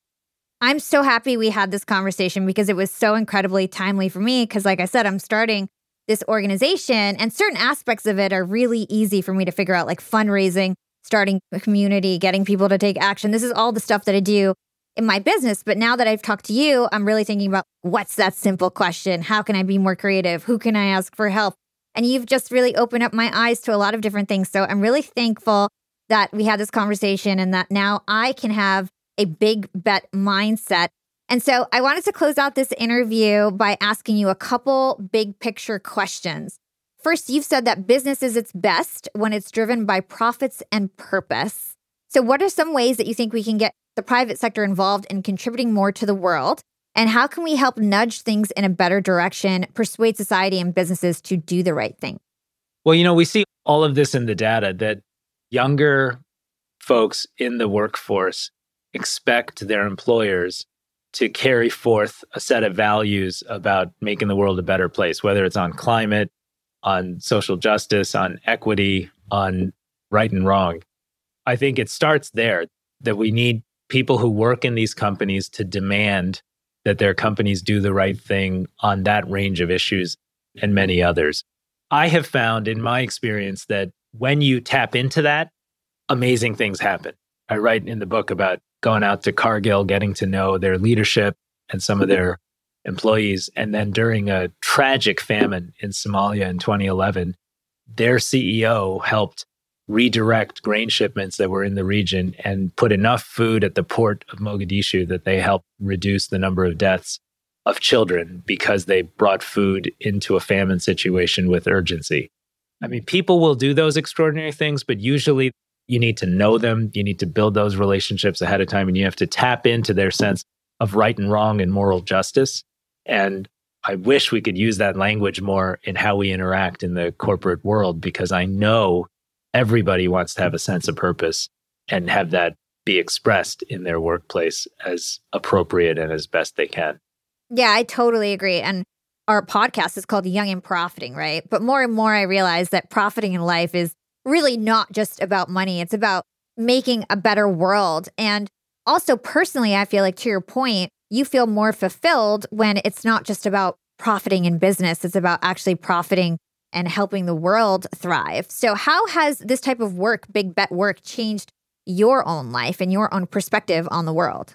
Speaker 1: I'm so happy we had this conversation because it was so incredibly timely for me. Because, like I said, I'm starting this organization, and certain aspects of it are really easy for me to figure out, like fundraising starting a community, getting people to take action. This is all the stuff that I do in my business. But now that I've talked to you, I'm really thinking about what's that simple question? How can I be more creative? Who can I ask for help? And you've just really opened up my eyes to a lot of different things. So I'm really thankful that we had this conversation and that now I can have a big bet mindset. And so I wanted to close out this interview by asking you a couple big picture questions. First, you've said that business is its best when it's driven by profits and purpose. So, what are some ways that you think we can get the private sector involved in contributing more to the world? And how can we help nudge things in a better direction, persuade society and businesses to do the right thing?
Speaker 2: Well, you know, we see all of this in the data that younger folks in the workforce expect their employers to carry forth a set of values about making the world a better place, whether it's on climate, on social justice, on equity, on right and wrong. I think it starts there that we need people who work in these companies to demand that their companies do the right thing on that range of issues and many others. I have found in my experience that when you tap into that, amazing things happen. I write in the book about going out to Cargill, getting to know their leadership and some of their employees. And then during a tragic famine in Somalia in 2011, their CEO helped redirect grain shipments that were in the region and put enough food at the port of Mogadishu that they helped reduce the number of deaths of children because they brought food into a famine situation with urgency. I mean, people will do those extraordinary things, but usually you need to know them. You need to build those relationships ahead of time and you have to tap into their sense of right and wrong and moral justice. And I wish we could use that language more in how we interact in the corporate world because I know everybody wants to have a sense of purpose and have that be expressed in their workplace as appropriate and as best they can.
Speaker 1: Yeah, I totally agree. And our podcast is called Young and Profiting, right? But more and more, I realize that profiting in life is really not just about money, it's about making a better world. And also, personally, I feel like to your point, you feel more fulfilled when it's not just about profiting in business, it's about actually profiting and helping the world thrive. So, how has this type of work, big bet work, changed your own life and your own perspective on the world?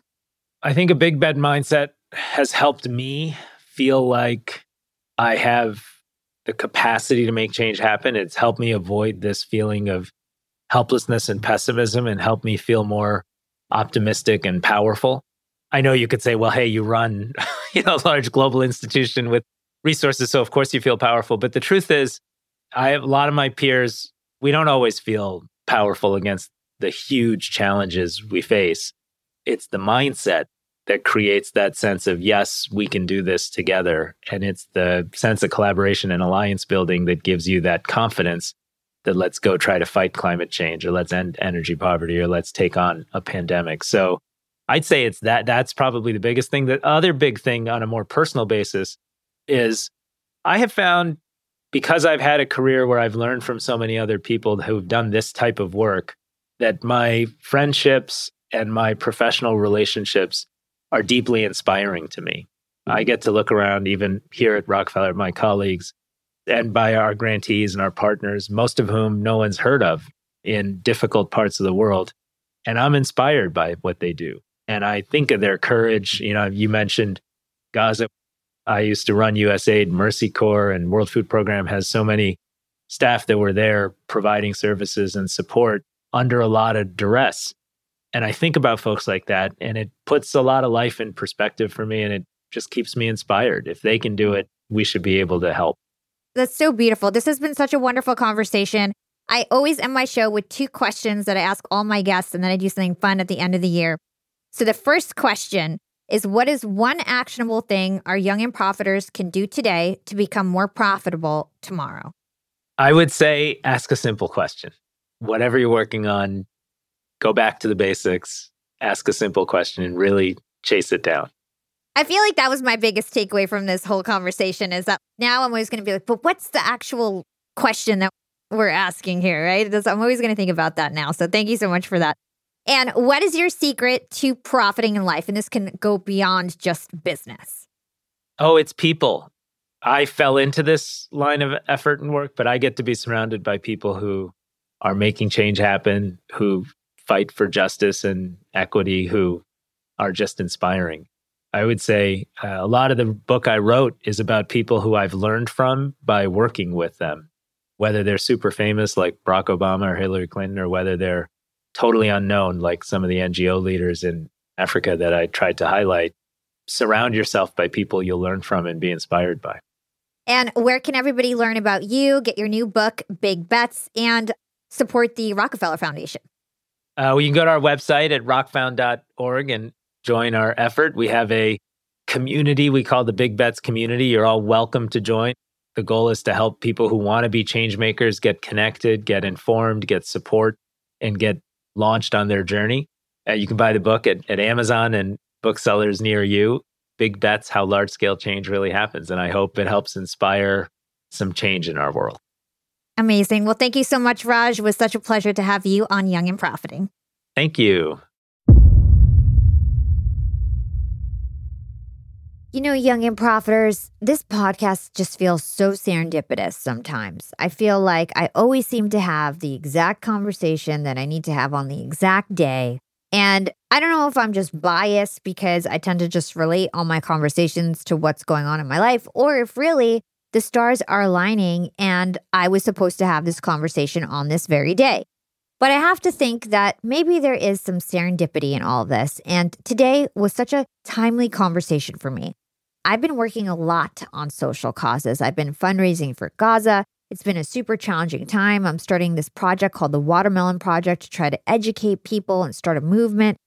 Speaker 2: I think a big bet mindset has helped me feel like I have the capacity to make change happen. It's helped me avoid this feeling of helplessness and pessimism and helped me feel more optimistic and powerful. I know you could say, well, hey, you run, you know, a large global institution with resources, so of course you feel powerful. But the truth is, I have a lot of my peers, we don't always feel powerful against the huge challenges we face. It's the mindset that creates that sense of, yes, we can do this together. And it's the sense of collaboration and alliance building that gives you that confidence that let's go try to fight climate change or let's end energy poverty or let's take on a pandemic. So I'd say it's that that's probably the biggest thing. The other big thing on a more personal basis is I have found because I've had a career where I've learned from so many other people who've done this type of work, that my friendships and my professional relationships are deeply inspiring to me. I mm-hmm. get to look around, even here at Rockefeller, my colleagues, and by our grantees and our partners, most of whom no one's heard of in difficult parts of the world. And I'm inspired by what they do. And I think of their courage. You know, you mentioned Gaza. I used to run USAID, Mercy Corps, and World Food Program has so many staff that were there providing services and support under a lot of duress. And I think about folks like that, and it puts a lot of life in perspective for me, and it just keeps me inspired. If they can do it, we should be able to help.
Speaker 1: That's so beautiful. This has been such a wonderful conversation. I always end my show with two questions that I ask all my guests, and then I do something fun at the end of the year. So, the first question is What is one actionable thing our young and profiters can do today to become more profitable tomorrow?
Speaker 2: I would say ask a simple question. Whatever you're working on, go back to the basics, ask a simple question, and really chase it down.
Speaker 1: I feel like that was my biggest takeaway from this whole conversation is that now I'm always going to be like, but what's the actual question that we're asking here, right? I'm always going to think about that now. So thank you so much for that. And what is your secret to profiting in life? And this can go beyond just business.
Speaker 2: Oh, it's people. I fell into this line of effort and work, but I get to be surrounded by people who are making change happen, who fight for justice and equity, who are just inspiring. I would say uh, a lot of the book I wrote is about people who I've learned from by working with them, whether they're super famous like Barack Obama or Hillary Clinton, or whether they're totally unknown like some of the NGO leaders in Africa that I tried to highlight. Surround yourself by people you'll learn from and be inspired by.
Speaker 1: And where can everybody learn about you, get your new book, Big Bets, and support the Rockefeller Foundation?
Speaker 2: Uh, well, you can go to our website at rockfound.org and join our effort. We have a community we call the Big Bets community. You're all welcome to join. The goal is to help people who want to be change makers get connected, get informed, get support, and get launched on their journey. Uh, you can buy the book at, at Amazon and booksellers near you. Big Bets How Large Scale Change Really Happens. And I hope it helps inspire some change in our world.
Speaker 1: Amazing. Well, thank you so much, Raj. It was such a pleasure to have you on Young and Profiting.
Speaker 2: Thank you.
Speaker 1: You know, Young and Profiters, this podcast just feels so serendipitous sometimes. I feel like I always seem to have the exact conversation that I need to have on the exact day. And I don't know if I'm just biased because I tend to just relate all my conversations to what's going on in my life, or if really the stars are aligning and I was supposed to have this conversation on this very day. But I have to think that maybe there is some serendipity in all this. And today was such a timely conversation for me. I've been working a lot on social causes. I've been fundraising for Gaza. It's been a super challenging time. I'm starting this project called the Watermelon Project to try to educate people and start a movement.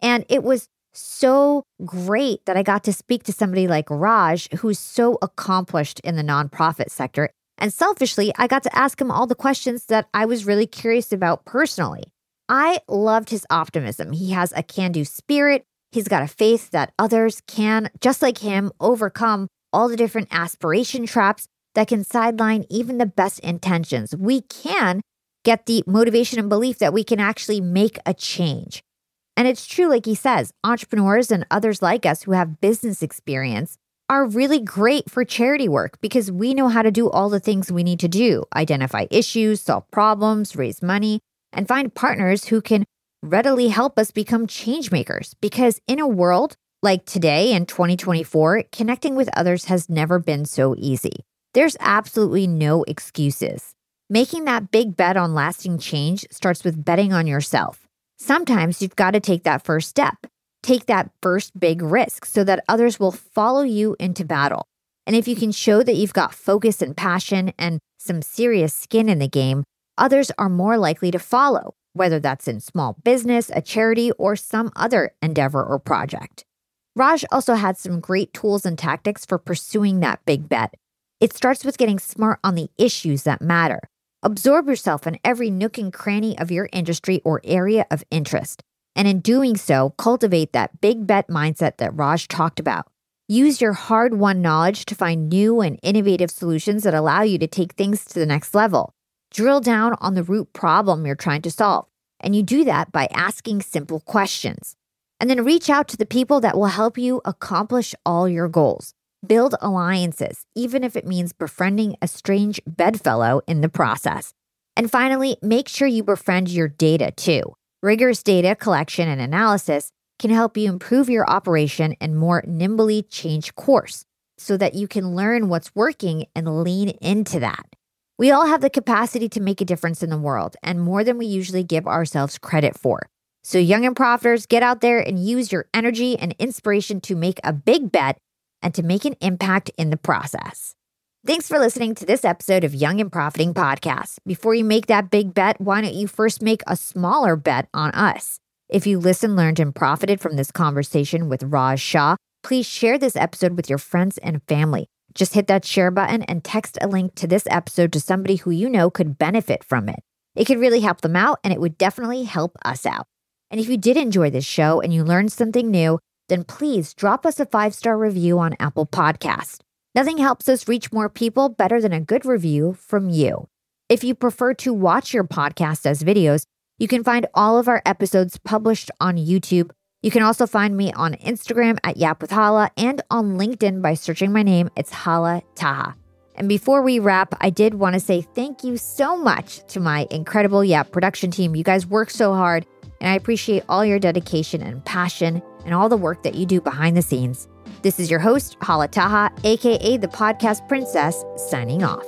Speaker 1: And it was so great that I got to speak to somebody like Raj, who's so accomplished in the nonprofit sector. And selfishly, I got to ask him all the questions that I was really curious about personally. I loved his optimism. He has a can do spirit. He's got a faith that others can, just like him, overcome all the different aspiration traps that can sideline even the best intentions. We can get the motivation and belief that we can actually make a change. And it's true, like he says, entrepreneurs and others like us who have business experience are really great for charity work because we know how to do all the things we need to do identify issues, solve problems, raise money, and find partners who can readily help us become change makers because in a world like today in 2024, connecting with others has never been so easy. There's absolutely no excuses. Making that big bet on lasting change starts with betting on yourself. Sometimes you've got to take that first step, take that first big risk so that others will follow you into battle. And if you can show that you've got focus and passion and some serious skin in the game, others are more likely to follow whether that's in small business, a charity, or some other endeavor or project. Raj also had some great tools and tactics for pursuing that big bet. It starts with getting smart on the issues that matter. Absorb yourself in every nook and cranny of your industry or area of interest. And in doing so, cultivate that big bet mindset that Raj talked about. Use your hard won knowledge to find new and innovative solutions that allow you to take things to the next level. Drill down on the root problem you're trying to solve. And you do that by asking simple questions. And then reach out to the people that will help you accomplish all your goals. Build alliances, even if it means befriending a strange bedfellow in the process. And finally, make sure you befriend your data too. Rigorous data collection and analysis can help you improve your operation and more nimbly change course so that you can learn what's working and lean into that. We all have the capacity to make a difference in the world and more than we usually give ourselves credit for. So, young and profiters, get out there and use your energy and inspiration to make a big bet and to make an impact in the process. Thanks for listening to this episode of Young and Profiting Podcast. Before you make that big bet, why don't you first make a smaller bet on us? If you listened, learned, and profited from this conversation with Raj Shah, please share this episode with your friends and family. Just hit that share button and text a link to this episode to somebody who you know could benefit from it. It could really help them out and it would definitely help us out. And if you did enjoy this show and you learned something new, then please drop us a five star review on Apple Podcast. Nothing helps us reach more people better than a good review from you. If you prefer to watch your podcast as videos, you can find all of our episodes published on YouTube. You can also find me on Instagram at Yap with Hala and on LinkedIn by searching my name. It's Hala Taha. And before we wrap, I did want to say thank you so much to my incredible Yap production team. You guys work so hard, and I appreciate all your dedication and passion and all the work that you do behind the scenes. This is your host, Hala Taha, aka the Podcast Princess, signing off.